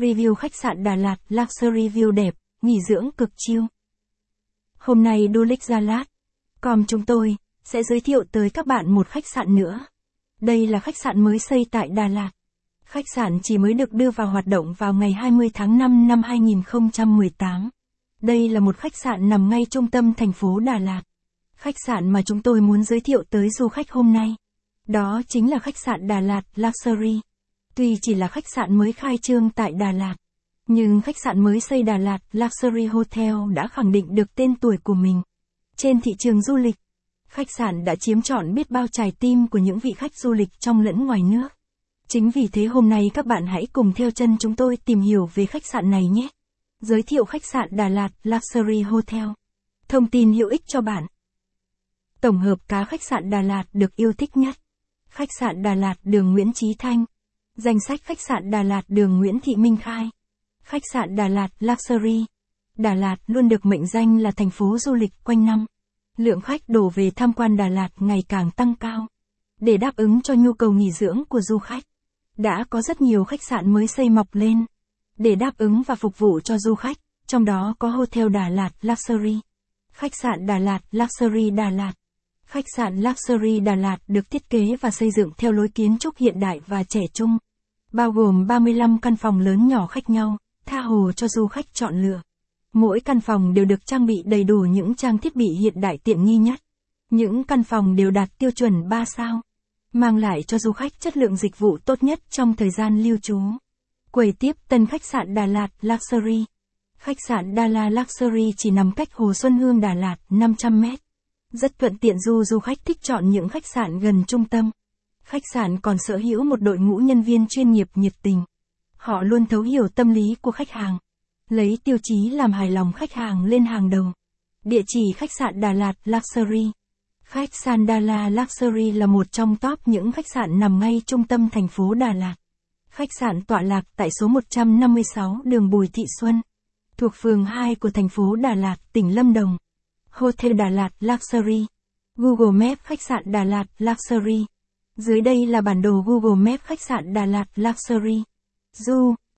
Review khách sạn Đà Lạt Luxury View đẹp, nghỉ dưỡng cực chiêu. Hôm nay Du Lịch Gia Lát, com chúng tôi, sẽ giới thiệu tới các bạn một khách sạn nữa. Đây là khách sạn mới xây tại Đà Lạt. Khách sạn chỉ mới được đưa vào hoạt động vào ngày 20 tháng 5 năm 2018. Đây là một khách sạn nằm ngay trung tâm thành phố Đà Lạt. Khách sạn mà chúng tôi muốn giới thiệu tới du khách hôm nay. Đó chính là khách sạn Đà Lạt Luxury. Tuy chỉ là khách sạn mới khai trương tại Đà Lạt, nhưng khách sạn mới xây Đà Lạt Luxury Hotel đã khẳng định được tên tuổi của mình. Trên thị trường du lịch, khách sạn đã chiếm trọn biết bao trái tim của những vị khách du lịch trong lẫn ngoài nước. Chính vì thế hôm nay các bạn hãy cùng theo chân chúng tôi tìm hiểu về khách sạn này nhé. Giới thiệu khách sạn Đà Lạt Luxury Hotel. Thông tin hữu ích cho bạn. Tổng hợp cá khách sạn Đà Lạt được yêu thích nhất. Khách sạn Đà Lạt đường Nguyễn Trí Thanh. Danh sách khách sạn Đà Lạt đường Nguyễn Thị Minh Khai. Khách sạn Đà Lạt Luxury. Đà Lạt luôn được mệnh danh là thành phố du lịch quanh năm. Lượng khách đổ về tham quan Đà Lạt ngày càng tăng cao. Để đáp ứng cho nhu cầu nghỉ dưỡng của du khách, đã có rất nhiều khách sạn mới xây mọc lên. Để đáp ứng và phục vụ cho du khách, trong đó có Hotel Đà Lạt Luxury. Khách sạn Đà Lạt Luxury Đà Lạt. Khách sạn Luxury Đà Lạt được thiết kế và xây dựng theo lối kiến trúc hiện đại và trẻ trung. Bao gồm 35 căn phòng lớn nhỏ khác nhau, tha hồ cho du khách chọn lựa. Mỗi căn phòng đều được trang bị đầy đủ những trang thiết bị hiện đại tiện nghi nhất. Những căn phòng đều đạt tiêu chuẩn 3 sao, mang lại cho du khách chất lượng dịch vụ tốt nhất trong thời gian lưu trú. Quầy tiếp tân khách sạn Đà Lạt Luxury. Khách sạn Đà Lạt Luxury chỉ nằm cách Hồ Xuân Hương Đà Lạt 500 mét. Rất thuận tiện du du khách thích chọn những khách sạn gần trung tâm. Khách sạn còn sở hữu một đội ngũ nhân viên chuyên nghiệp nhiệt tình. Họ luôn thấu hiểu tâm lý của khách hàng. Lấy tiêu chí làm hài lòng khách hàng lên hàng đầu. Địa chỉ khách sạn Đà Lạt Luxury. Khách sạn Đà Lạt Luxury là một trong top những khách sạn nằm ngay trung tâm thành phố Đà Lạt. Khách sạn tọa lạc tại số 156 đường Bùi Thị Xuân, thuộc phường 2 của thành phố Đà Lạt, tỉnh Lâm Đồng. Hotel Đà Lạt Luxury. Google Maps khách sạn Đà Lạt Luxury. Dưới đây là bản đồ Google Maps khách sạn Đà Lạt Luxury. Du,